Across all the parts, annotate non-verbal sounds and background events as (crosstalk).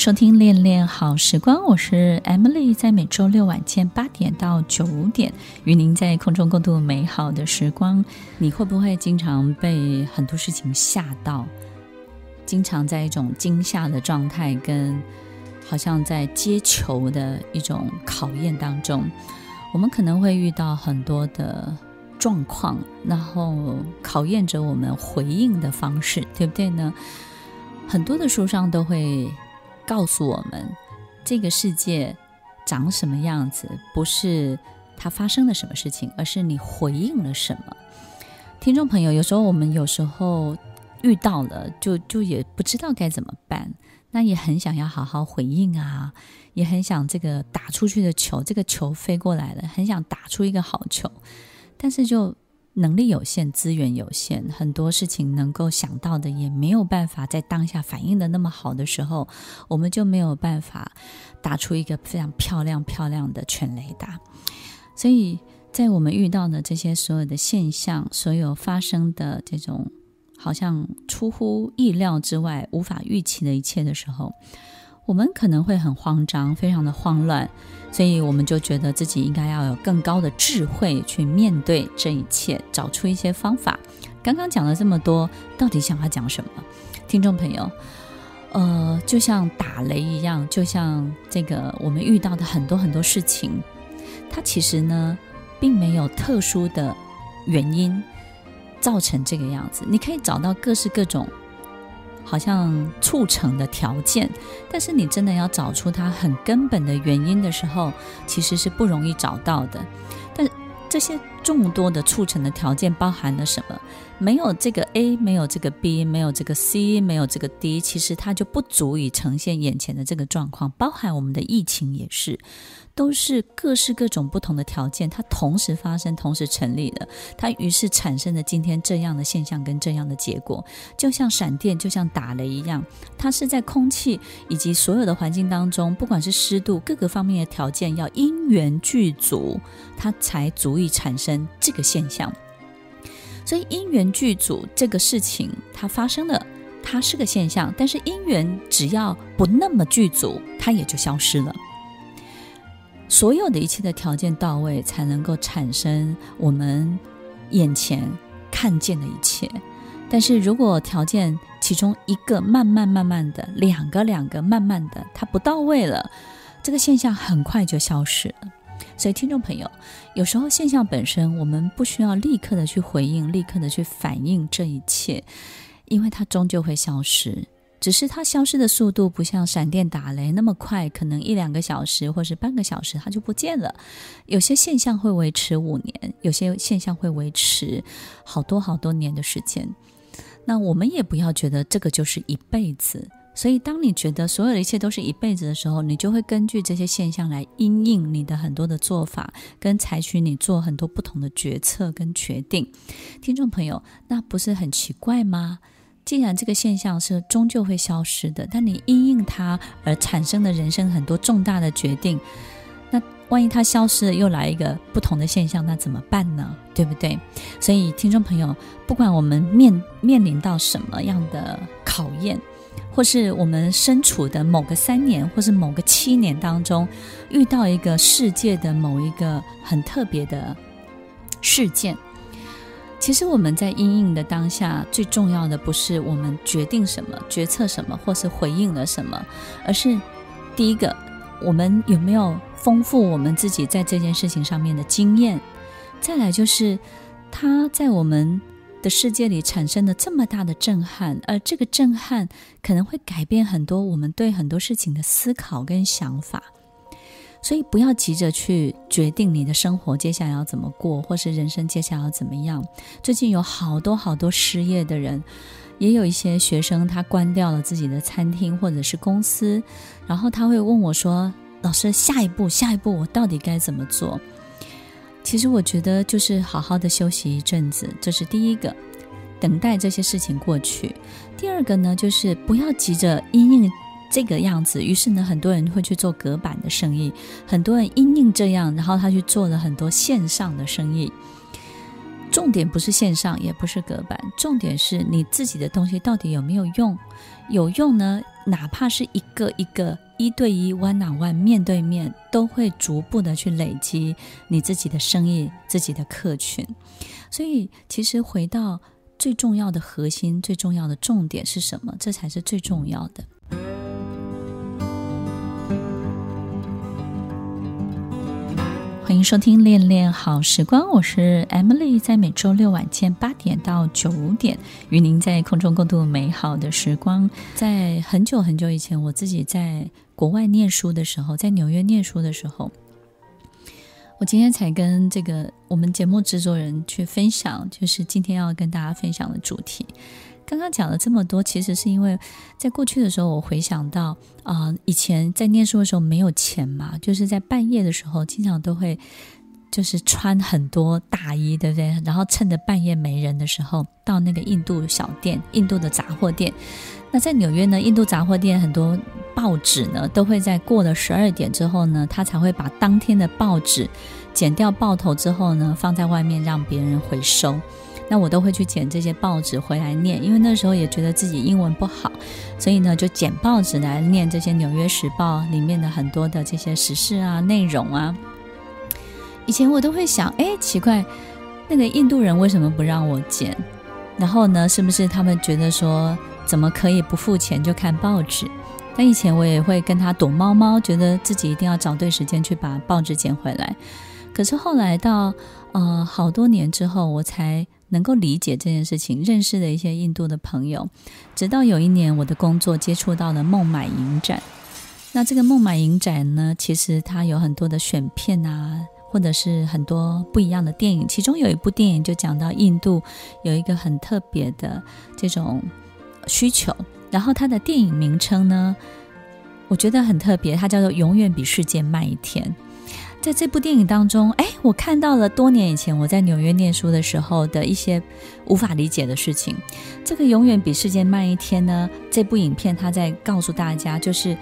收听《恋恋好时光》，我是 Emily，在每周六晚间八点到九点，与您在空中共度美好的时光。你会不会经常被很多事情吓到？经常在一种惊吓的状态，跟好像在接球的一种考验当中，我们可能会遇到很多的状况，然后考验着我们回应的方式，对不对呢？很多的书上都会。告诉我们，这个世界长什么样子，不是它发生了什么事情，而是你回应了什么。听众朋友，有时候我们有时候遇到了，就就也不知道该怎么办，那也很想要好好回应啊，也很想这个打出去的球，这个球飞过来了，很想打出一个好球，但是就。能力有限，资源有限，很多事情能够想到的也没有办法在当下反应的那么好的时候，我们就没有办法打出一个非常漂亮漂亮的全雷达。所以在我们遇到的这些所有的现象，所有发生的这种好像出乎意料之外、无法预期的一切的时候，我们可能会很慌张，非常的慌乱。所以我们就觉得自己应该要有更高的智慧去面对这一切，找出一些方法。刚刚讲了这么多，到底想要讲什么？听众朋友，呃，就像打雷一样，就像这个我们遇到的很多很多事情，它其实呢，并没有特殊的原因造成这个样子。你可以找到各式各种。好像促成的条件，但是你真的要找出它很根本的原因的时候，其实是不容易找到的。但这些众多的促成的条件包含了什么？没有这个 A，没有这个 B，没有这个 C，没有这个 D，其实它就不足以呈现眼前的这个状况。包含我们的疫情也是。都是各式各种不同的条件，它同时发生，同时成立的，它于是产生了今天这样的现象跟这样的结果，就像闪电，就像打雷一样，它是在空气以及所有的环境当中，不管是湿度各个方面的条件要因缘具足，它才足以产生这个现象。所以因缘具足这个事情它发生了，它是个现象，但是因缘只要不那么具足，它也就消失了。所有的一切的条件到位，才能够产生我们眼前看见的一切。但是如果条件其中一个慢慢慢慢的，两个两个慢慢的，它不到位了，这个现象很快就消失了。所以听众朋友，有时候现象本身，我们不需要立刻的去回应，立刻的去反应这一切，因为它终究会消失。只是它消失的速度不像闪电打雷那么快，可能一两个小时或是半个小时它就不见了。有些现象会维持五年，有些现象会维持好多好多年的时间。那我们也不要觉得这个就是一辈子。所以，当你觉得所有的一切都是一辈子的时候，你就会根据这些现象来因应你的很多的做法，跟采取你做很多不同的决策跟决定。听众朋友，那不是很奇怪吗？既然这个现象是终究会消失的，但你因应它而产生的人生很多重大的决定，那万一它消失了，又来一个不同的现象，那怎么办呢？对不对？所以，听众朋友，不管我们面面临到什么样的考验，或是我们身处的某个三年，或是某个七年当中，遇到一个世界的某一个很特别的事件。其实我们在阴影的当下，最重要的不是我们决定什么、决策什么，或是回应了什么，而是第一个，我们有没有丰富我们自己在这件事情上面的经验？再来就是，它在我们的世界里产生了这么大的震撼，而这个震撼可能会改变很多我们对很多事情的思考跟想法。所以不要急着去决定你的生活接下来要怎么过，或是人生接下来要怎么样。最近有好多好多失业的人，也有一些学生他关掉了自己的餐厅或者是公司，然后他会问我说：“老师，下一步，下一步我到底该怎么做？其实我觉得就是好好的休息一阵子，这是第一个，等待这些事情过去。第二个呢，就是不要急着因应这个样子。于是呢，很多人会去做隔板的生意，很多人因应这样，然后他去做了很多线上的生意。重点不是线上，也不是隔板，重点是你自己的东西到底有没有用？有用呢，哪怕是一个一个一对一 one on one 面对面，都会逐步的去累积你自己的生意、自己的客群。所以，其实回到最重要的核心、最重要的重点是什么？这才是最重要的。欢迎收听《恋恋好时光》，我是 Emily，在每周六晚间八点到九点，与您在空中共度美好的时光。在很久很久以前，我自己在国外念书的时候，在纽约念书的时候，我今天才跟这个我们节目制作人去分享，就是今天要跟大家分享的主题。刚刚讲了这么多，其实是因为在过去的时候，我回想到啊、以前在念书的时候没有钱嘛，就是在半夜的时候，经常都会就是穿很多大衣，对不对？然后趁着半夜没人的时候，到那个印度小店、印度的杂货店。那在纽约呢，印度杂货店很多报纸呢，都会在过了十二点之后呢，他才会把当天的报纸剪掉报头之后呢，放在外面让别人回收。那我都会去捡这些报纸回来念，因为那时候也觉得自己英文不好，所以呢就捡报纸来念这些《纽约时报》里面的很多的这些时事啊、内容啊。以前我都会想，哎，奇怪，那个印度人为什么不让我捡？然后呢，是不是他们觉得说，怎么可以不付钱就看报纸？但以前我也会跟他躲猫猫，觉得自己一定要找对时间去把报纸捡回来。可是后来到呃好多年之后，我才。能够理解这件事情，认识的一些印度的朋友，直到有一年我的工作接触到了孟买影展。那这个孟买影展呢，其实它有很多的选片啊，或者是很多不一样的电影。其中有一部电影就讲到印度有一个很特别的这种需求，然后它的电影名称呢，我觉得很特别，它叫做《永远比世界慢一天》。在这部电影当中，哎，我看到了多年以前我在纽约念书的时候的一些无法理解的事情。这个永远比世界慢一天呢？这部影片它在告诉大家，就是，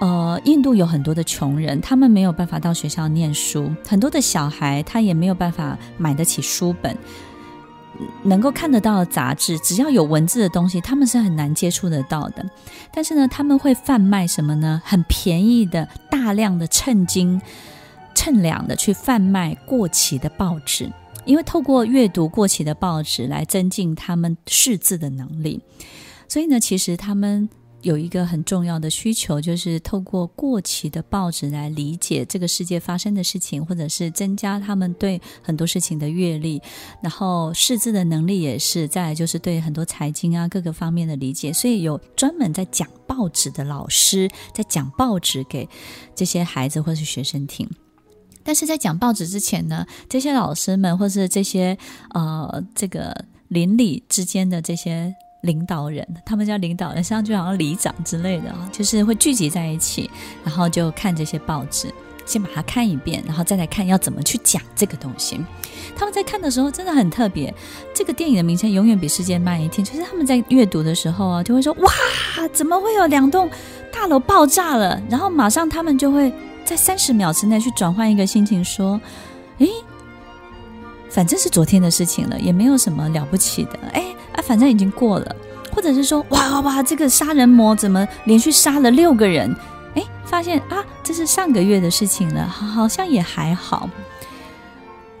呃，印度有很多的穷人，他们没有办法到学校念书，很多的小孩他也没有办法买得起书本，能够看得到的杂志，只要有文字的东西，他们是很难接触得到的。但是呢，他们会贩卖什么呢？很便宜的大量的称斤。称量的去贩卖过期的报纸，因为透过阅读过期的报纸来增进他们识字的能力，所以呢，其实他们有一个很重要的需求，就是透过过期的报纸来理解这个世界发生的事情，或者是增加他们对很多事情的阅历，然后识字的能力也是。再来就是对很多财经啊各个方面的理解，所以有专门在讲报纸的老师在讲报纸给这些孩子或是学生听。但是在讲报纸之前呢，这些老师们或是这些呃这个邻里之间的这些领导人，他们叫领导人，实际上就好像里长之类的，就是会聚集在一起，然后就看这些报纸，先把它看一遍，然后再来看要怎么去讲这个东西。他们在看的时候真的很特别。这个电影的名称永远比世界慢一天，就是他们在阅读的时候啊，就会说哇，怎么会有两栋大楼爆炸了？然后马上他们就会。在三十秒之内去转换一个心情，说：“诶，反正是昨天的事情了，也没有什么了不起的。诶，啊，反正已经过了。或者是说，哇哇哇，这个杀人魔怎么连续杀了六个人？诶，发现啊，这是上个月的事情了，好像也还好。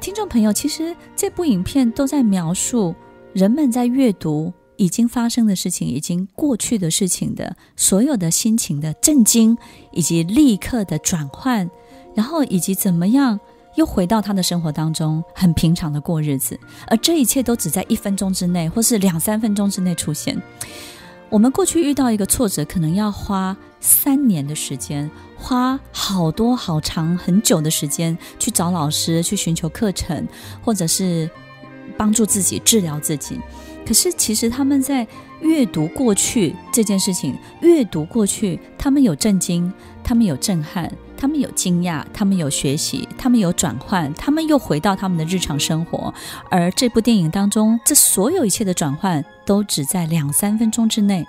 听众朋友，其实这部影片都在描述人们在阅读。”已经发生的事情，已经过去的事情的所有的心情的震惊，以及立刻的转换，然后以及怎么样又回到他的生活当中，很平常的过日子，而这一切都只在一分钟之内，或是两三分钟之内出现。我们过去遇到一个挫折，可能要花三年的时间，花好多好长很久的时间去找老师，去寻求课程，或者是帮助自己治疗自己。可是，其实他们在阅读过去这件事情，阅读过去，他们有震惊，他们有震撼，他们有惊讶，他们有学习，他们有转换，他们又回到他们的日常生活。而这部电影当中，这所有一切的转换都只在两三分钟之内，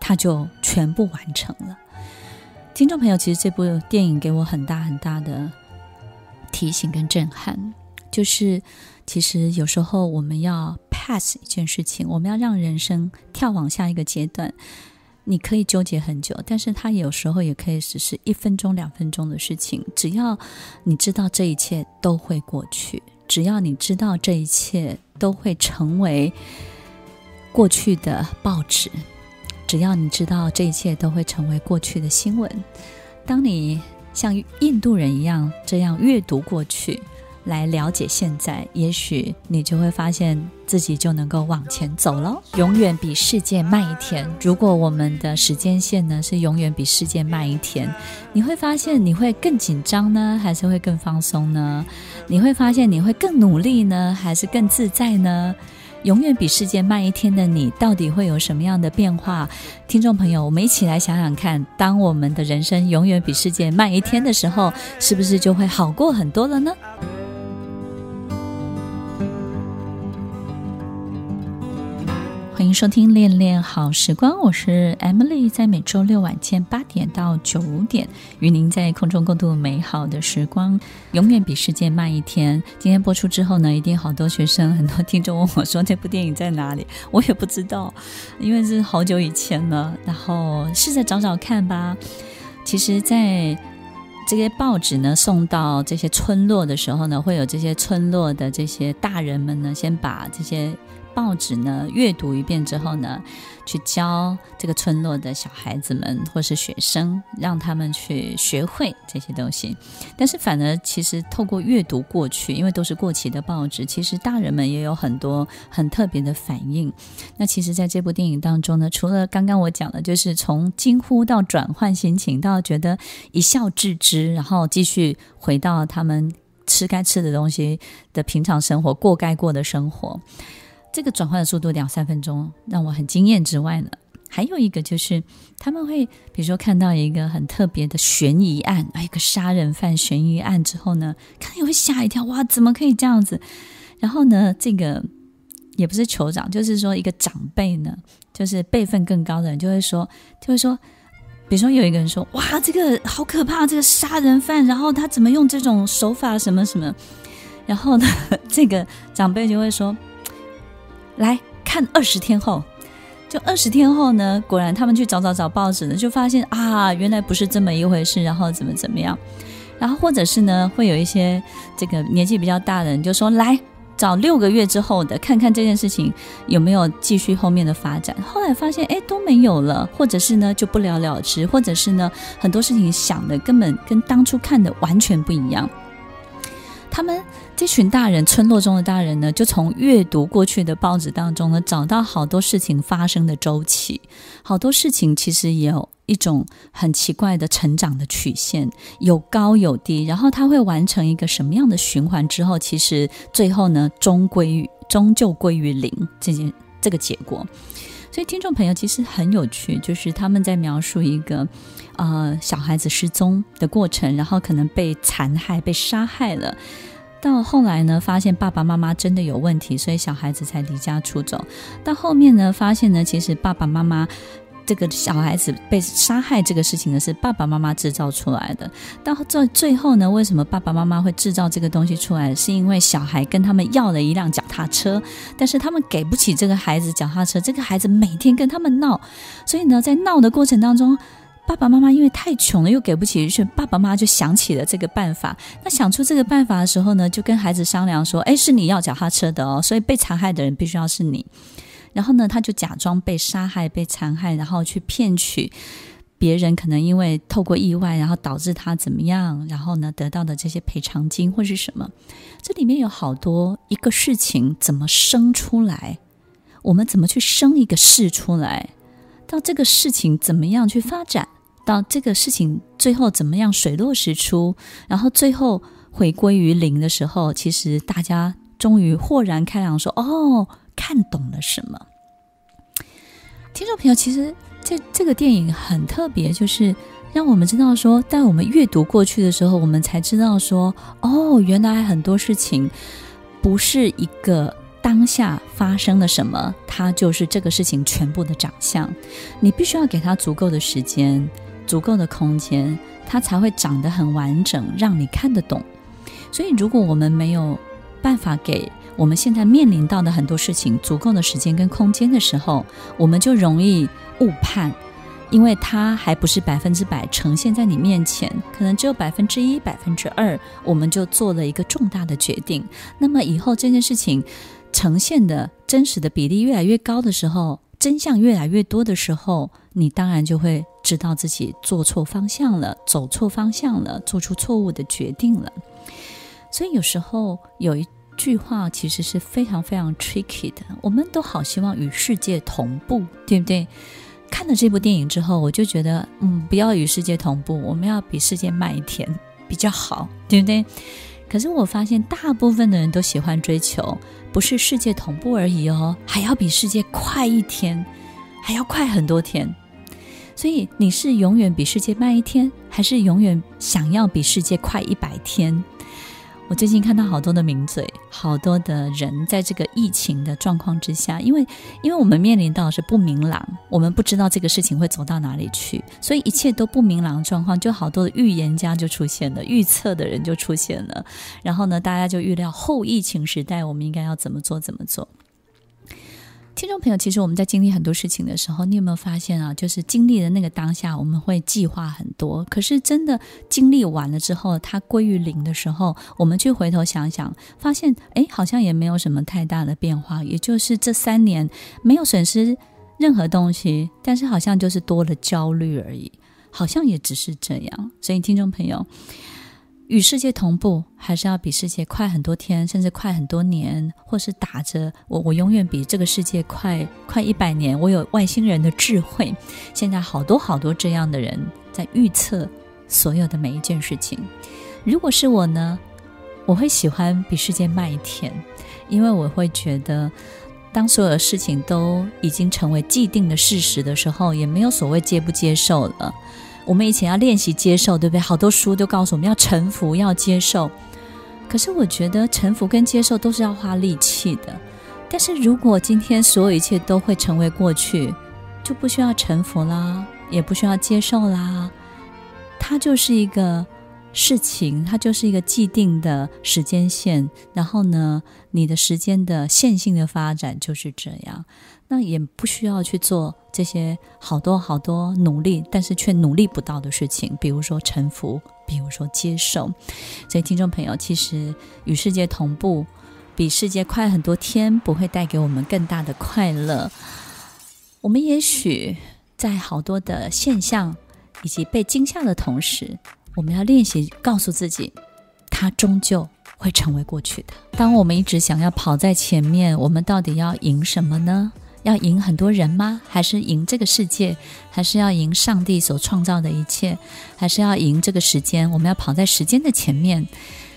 他就全部完成了。听众朋友，其实这部电影给我很大很大的提醒跟震撼，就是其实有时候我们要 pass 一件事情，我们要让人生跳往下一个阶段。你可以纠结很久，但是它有时候也可以只是一分钟、两分钟的事情。只要你知道这一切都会过去，只要你知道这一切都会成为过去的报纸，只要你知道这一切都会成为过去的新闻。当你像印度人一样这样阅读过去。来了解现在，也许你就会发现自己就能够往前走了。永远比世界慢一天。如果我们的时间线呢是永远比世界慢一天，你会发现你会更紧张呢，还是会更放松呢？你会发现你会更努力呢，还是更自在呢？永远比世界慢一天的你，到底会有什么样的变化？听众朋友，我们一起来想想看，当我们的人生永远比世界慢一天的时候，是不是就会好过很多了呢？欢迎收听《恋恋好时光》，我是 Emily，在每周六晚间八点到九点，与您在空中共度美好的时光。永远比世界慢一天。今天播出之后呢，一定好多学生、很多听众问我说：“这部电影在哪里？”我也不知道，因为是好久以前了。然后试着找找看吧。其实，在这些报纸呢送到这些村落的时候呢，会有这些村落的这些大人们呢，先把这些。报纸呢，阅读一遍之后呢，去教这个村落的小孩子们或是学生，让他们去学会这些东西。但是反而其实透过阅读过去，因为都是过期的报纸，其实大人们也有很多很特别的反应。那其实在这部电影当中呢，除了刚刚我讲的，就是从惊呼到转换心情，到觉得一笑置之，然后继续回到他们吃该吃的东西的平常生活，过该过的生活。这个转换的速度两三分钟，让我很惊艳之外呢，还有一个就是他们会，比如说看到一个很特别的悬疑案，啊一个杀人犯悬疑案之后呢，可能也会吓一跳，哇，怎么可以这样子？然后呢，这个也不是酋长，就是说一个长辈呢，就是辈分更高的人就会说，就会说，比如说有一个人说，哇，这个好可怕，这个杀人犯，然后他怎么用这种手法什么什么？然后呢，(laughs) 这个长辈就会说。来看二十天后，就二十天后呢，果然他们去找找找报纸呢，就发现啊，原来不是这么一回事，然后怎么怎么样，然后或者是呢，会有一些这个年纪比较大的人就说，来找六个月之后的，看看这件事情有没有继续后面的发展。后来发现，哎，都没有了，或者是呢就不了了之，或者是呢很多事情想的根本跟当初看的完全不一样。他们这群大人，村落中的大人呢，就从阅读过去的报纸当中呢，找到好多事情发生的周期，好多事情其实也有一种很奇怪的成长的曲线，有高有低，然后它会完成一个什么样的循环之后，其实最后呢，终归于终究归于零这件这个结果。所以听众朋友其实很有趣，就是他们在描述一个呃小孩子失踪的过程，然后可能被残害、被杀害了。到后来呢，发现爸爸妈妈真的有问题，所以小孩子才离家出走。到后面呢，发现呢，其实爸爸妈妈。这个小孩子被杀害这个事情呢，是爸爸妈妈制造出来的。到最最后呢，为什么爸爸妈妈会制造这个东西出来？是因为小孩跟他们要了一辆脚踏车，但是他们给不起这个孩子脚踏车。这个孩子每天跟他们闹，所以呢，在闹的过程当中，爸爸妈妈因为太穷了，又给不起，于是爸爸妈妈就想起了这个办法。那想出这个办法的时候呢，就跟孩子商量说：“哎，是你要脚踏车的哦，所以被残害的人必须要是你。”然后呢，他就假装被杀害、被残害，然后去骗取别人可能因为透过意外，然后导致他怎么样，然后呢得到的这些赔偿金或是什么。这里面有好多一个事情怎么生出来，我们怎么去生一个事出来，到这个事情怎么样去发展，到这个事情最后怎么样水落石出，然后最后回归于零的时候，其实大家终于豁然开朗说，哦。看懂了什么？听众朋友，其实这这个电影很特别，就是让我们知道说，当我们阅读过去的时候，我们才知道说，哦，原来很多事情不是一个当下发生了什么，它就是这个事情全部的长相。你必须要给它足够的时间、足够的空间，它才会长得很完整，让你看得懂。所以，如果我们没有办法给我们现在面临到的很多事情足够的时间跟空间的时候，我们就容易误判。因为它还不是百分之百呈现在你面前，可能只有百分之一、百分之二，我们就做了一个重大的决定。那么以后这件事情呈现的真实的比例越来越高的时候，真相越来越多的时候，你当然就会知道自己做错方向了，走错方向了，做出错误的决定了。所以有时候有一句话其实是非常非常 tricky 的，我们都好希望与世界同步，对不对？看了这部电影之后，我就觉得，嗯，不要与世界同步，我们要比世界慢一天比较好，对不对？可是我发现，大部分的人都喜欢追求不是世界同步而已哦，还要比世界快一天，还要快很多天。所以，你是永远比世界慢一天，还是永远想要比世界快一百天？我最近看到好多的名嘴，好多的人在这个疫情的状况之下，因为因为我们面临到是不明朗，我们不知道这个事情会走到哪里去，所以一切都不明朗状况，就好多的预言家就出现了，预测的人就出现了，然后呢，大家就预料后疫情时代我们应该要怎么做怎么做。听众朋友，其实我们在经历很多事情的时候，你有没有发现啊？就是经历的那个当下，我们会计划很多。可是真的经历完了之后，它归于零的时候，我们去回头想想，发现哎，好像也没有什么太大的变化。也就是这三年没有损失任何东西，但是好像就是多了焦虑而已，好像也只是这样。所以，听众朋友。与世界同步，还是要比世界快很多天，甚至快很多年，或是打着我我永远比这个世界快快一百年，我有外星人的智慧。现在好多好多这样的人在预测所有的每一件事情。如果是我呢，我会喜欢比世界慢一天，因为我会觉得，当所有的事情都已经成为既定的事实的时候，也没有所谓接不接受了。我们以前要练习接受，对不对？好多书都告诉我们要臣服，要接受。可是我觉得臣服跟接受都是要花力气的。但是如果今天所有一切都会成为过去，就不需要臣服啦，也不需要接受啦。它就是一个事情，它就是一个既定的时间线。然后呢，你的时间的线性的发展就是这样。那也不需要去做这些好多好多努力，但是却努力不到的事情，比如说臣服，比如说接受。所以，听众朋友，其实与世界同步，比世界快很多天，不会带给我们更大的快乐。我们也许在好多的现象以及被惊吓的同时，我们要练习告诉自己，它终究会成为过去的。当我们一直想要跑在前面，我们到底要赢什么呢？要赢很多人吗？还是赢这个世界？还是要赢上帝所创造的一切？还是要赢这个时间？我们要跑在时间的前面。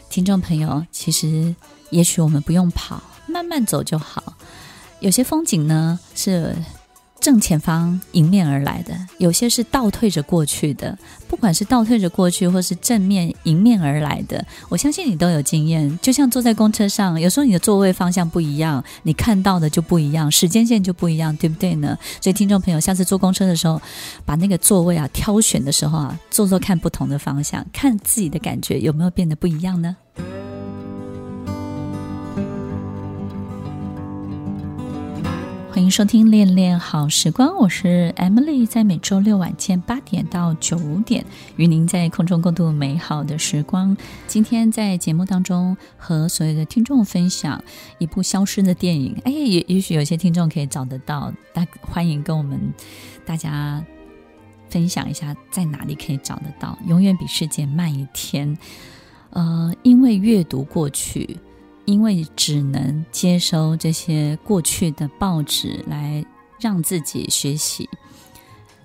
听众朋友，其实也许我们不用跑，慢慢走就好。有些风景呢，是。正前方迎面而来的，有些是倒退着过去的。不管是倒退着过去，或是正面迎面而来的，我相信你都有经验。就像坐在公车上，有时候你的座位方向不一样，你看到的就不一样，时间线就不一样，对不对呢？所以，听众朋友，下次坐公车的时候，把那个座位啊挑选的时候啊，坐坐看不同的方向，看自己的感觉有没有变得不一样呢？欢迎收听《恋恋好时光》，我是 Emily，在每周六晚间八点到九点，与您在空中共度美好的时光。今天在节目当中和所有的听众分享一部消失的电影。哎，也也许有些听众可以找得到，大欢迎跟我们大家分享一下，在哪里可以找得到。永远比世界慢一天。呃，因为阅读过去。因为只能接收这些过去的报纸来让自己学习，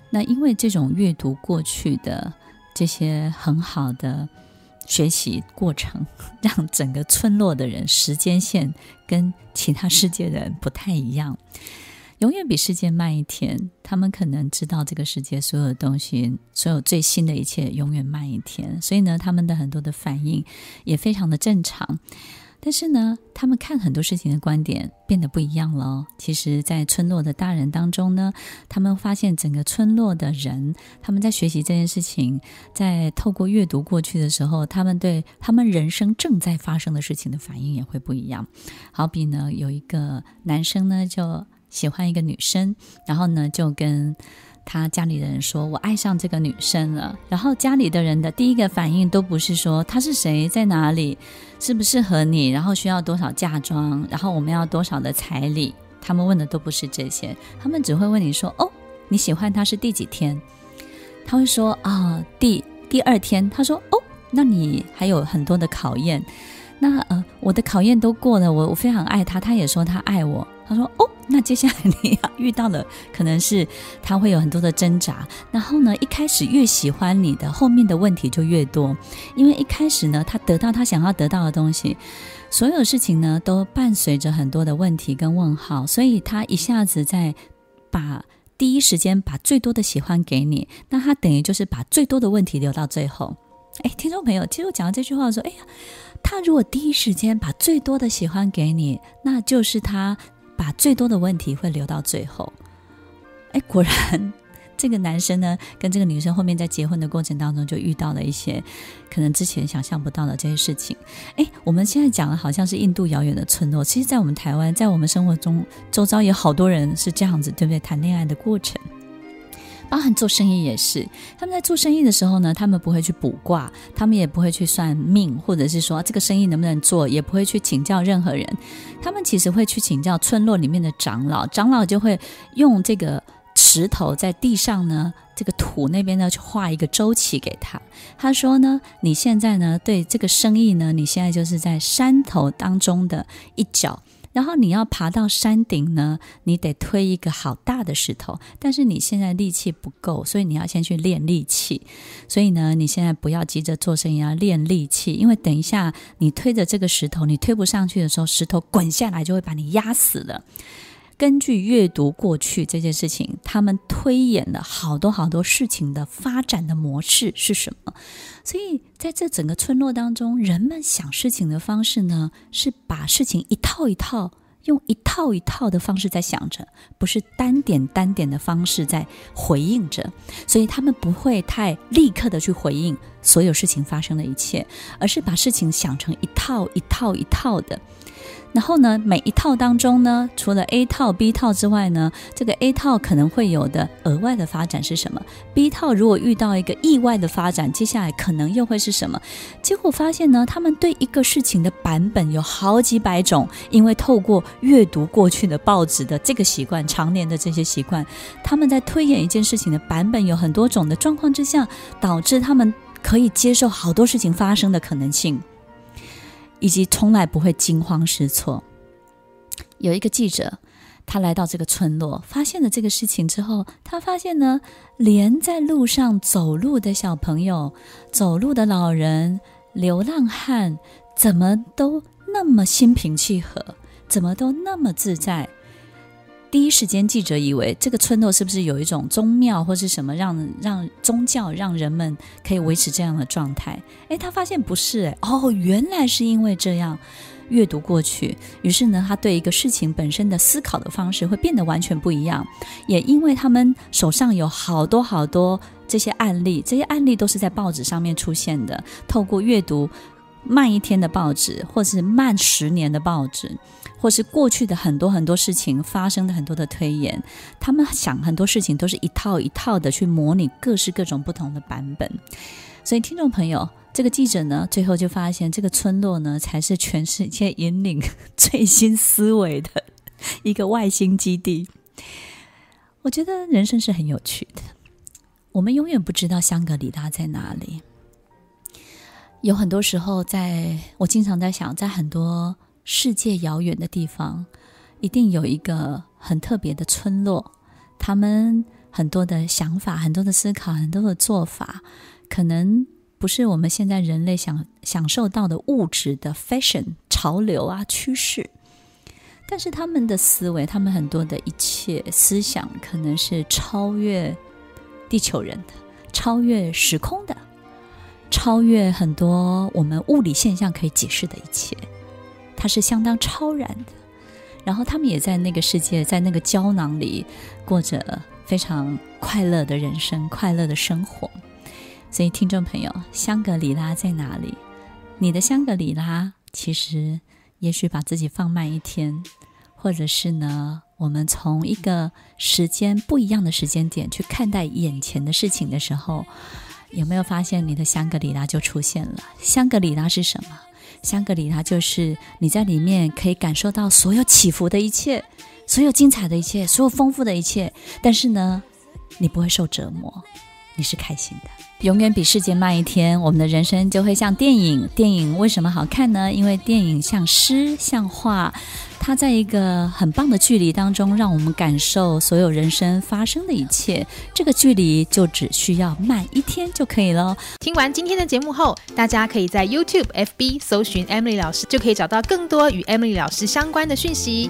那因为这种阅读过去的这些很好的学习过程，(laughs) 让整个村落的人时间线跟其他世界的人不太一样。永远比世界慢一天。他们可能知道这个世界所有的东西，所有最新的一切永远慢一天。所以呢，他们的很多的反应也非常的正常。但是呢，他们看很多事情的观点变得不一样了。其实，在村落的大人当中呢，他们发现整个村落的人，他们在学习这件事情，在透过阅读过去的时候，他们对他们人生正在发生的事情的反应也会不一样。好比呢，有一个男生呢，就喜欢一个女生，然后呢，就跟。他家里的人说：“我爱上这个女生了。”然后家里的人的第一个反应都不是说她是谁，在哪里，适不适合你，然后需要多少嫁妆，然后我们要多少的彩礼。他们问的都不是这些，他们只会问你说：“哦，你喜欢他是第几天？”他会说：“啊、第第二天。”他说：“哦，那你还有很多的考验。那呃，我的考验都过了，我我非常爱他，他也说他爱我。”他说：“哦。”那接下来你要 (laughs) 遇到的可能是他会有很多的挣扎，然后呢，一开始越喜欢你的，后面的问题就越多，因为一开始呢，他得到他想要得到的东西，所有事情呢都伴随着很多的问题跟问号，所以他一下子在把第一时间把最多的喜欢给你，那他等于就是把最多的问题留到最后。哎，听众朋友，其实我讲到这句话的时候，哎呀，他如果第一时间把最多的喜欢给你，那就是他。把最多的问题会留到最后，哎，果然这个男生呢，跟这个女生后面在结婚的过程当中，就遇到了一些可能之前想象不到的这些事情。哎，我们现在讲的好像是印度遥远的村落，其实，在我们台湾，在我们生活中周遭，有好多人是这样子，对不对？谈恋爱的过程。包含做生意也是，他们在做生意的时候呢，他们不会去卜卦，他们也不会去算命，或者是说这个生意能不能做，也不会去请教任何人。他们其实会去请教村落里面的长老，长老就会用这个石头在地上呢，这个土那边呢去画一个周期给他。他说呢，你现在呢对这个生意呢，你现在就是在山头当中的一角。然后你要爬到山顶呢，你得推一个好大的石头，但是你现在力气不够，所以你要先去练力气。所以呢，你现在不要急着做生意，要练力气，因为等一下你推着这个石头，你推不上去的时候，石头滚下来就会把你压死了。根据阅读过去这件事情，他们推演了好多好多事情的发展的模式是什么？所以在这整个村落当中，人们想事情的方式呢，是把事情一套一套，用一套一套的方式在想着，不是单点单点的方式在回应着。所以他们不会太立刻的去回应所有事情发生的一切，而是把事情想成一套一套一套的。然后呢，每一套当中呢，除了 A 套、B 套之外呢，这个 A 套可能会有的额外的发展是什么？B 套如果遇到一个意外的发展，接下来可能又会是什么？结果发现呢，他们对一个事情的版本有好几百种，因为透过阅读过去的报纸的这个习惯，常年的这些习惯，他们在推演一件事情的版本有很多种的状况之下，导致他们可以接受好多事情发生的可能性。以及从来不会惊慌失措。有一个记者，他来到这个村落，发现了这个事情之后，他发现呢，连在路上走路的小朋友、走路的老人、流浪汉，怎么都那么心平气和，怎么都那么自在。第一时间，记者以为这个村落是不是有一种宗庙或是什么让，让宗教让人们可以维持这样的状态？诶，他发现不是，诶，哦，原来是因为这样阅读过去，于是呢，他对一个事情本身的思考的方式会变得完全不一样。也因为他们手上有好多好多这些案例，这些案例都是在报纸上面出现的，透过阅读慢一天的报纸，或是慢十年的报纸。或是过去的很多很多事情发生的很多的推演，他们想很多事情都是一套一套的去模拟各式各种不同的版本。所以，听众朋友，这个记者呢，最后就发现这个村落呢，才是全世界引领 (laughs) 最新思维的 (laughs) 一个外星基地。我觉得人生是很有趣的，我们永远不知道香格里拉在哪里。有很多时候在，我经常在想，在很多。世界遥远的地方，一定有一个很特别的村落。他们很多的想法、很多的思考、很多的做法，可能不是我们现在人类想享受到的物质的 fashion 潮流啊趋势。但是他们的思维，他们很多的一切思想，可能是超越地球人的，超越时空的，超越很多我们物理现象可以解释的一切，它是相当超然的。然后他们也在那个世界，在那个胶囊里过着非常快乐的人生，快乐的生活。所以，听众朋友，香格里拉在哪里？你的香格里拉，其实也许把自己放慢一天，或者是呢，我们从一个时间不一样的时间点去看待眼前的事情的时候，有没有发现你的香格里拉就出现了？香格里拉是什么？香格里拉就是你在里面可以感受到所有起伏的一切，所有精彩的一切，所有丰富的一切。但是呢，你不会受折磨，你是开心的。永远比世界慢一天，我们的人生就会像电影。电影为什么好看呢？因为电影像诗，像画。它在一个很棒的距离当中，让我们感受所有人生发生的一切。这个距离就只需要慢一天就可以了。听完今天的节目后，大家可以在 YouTube、FB 搜寻 Emily 老师，就可以找到更多与 Emily 老师相关的讯息。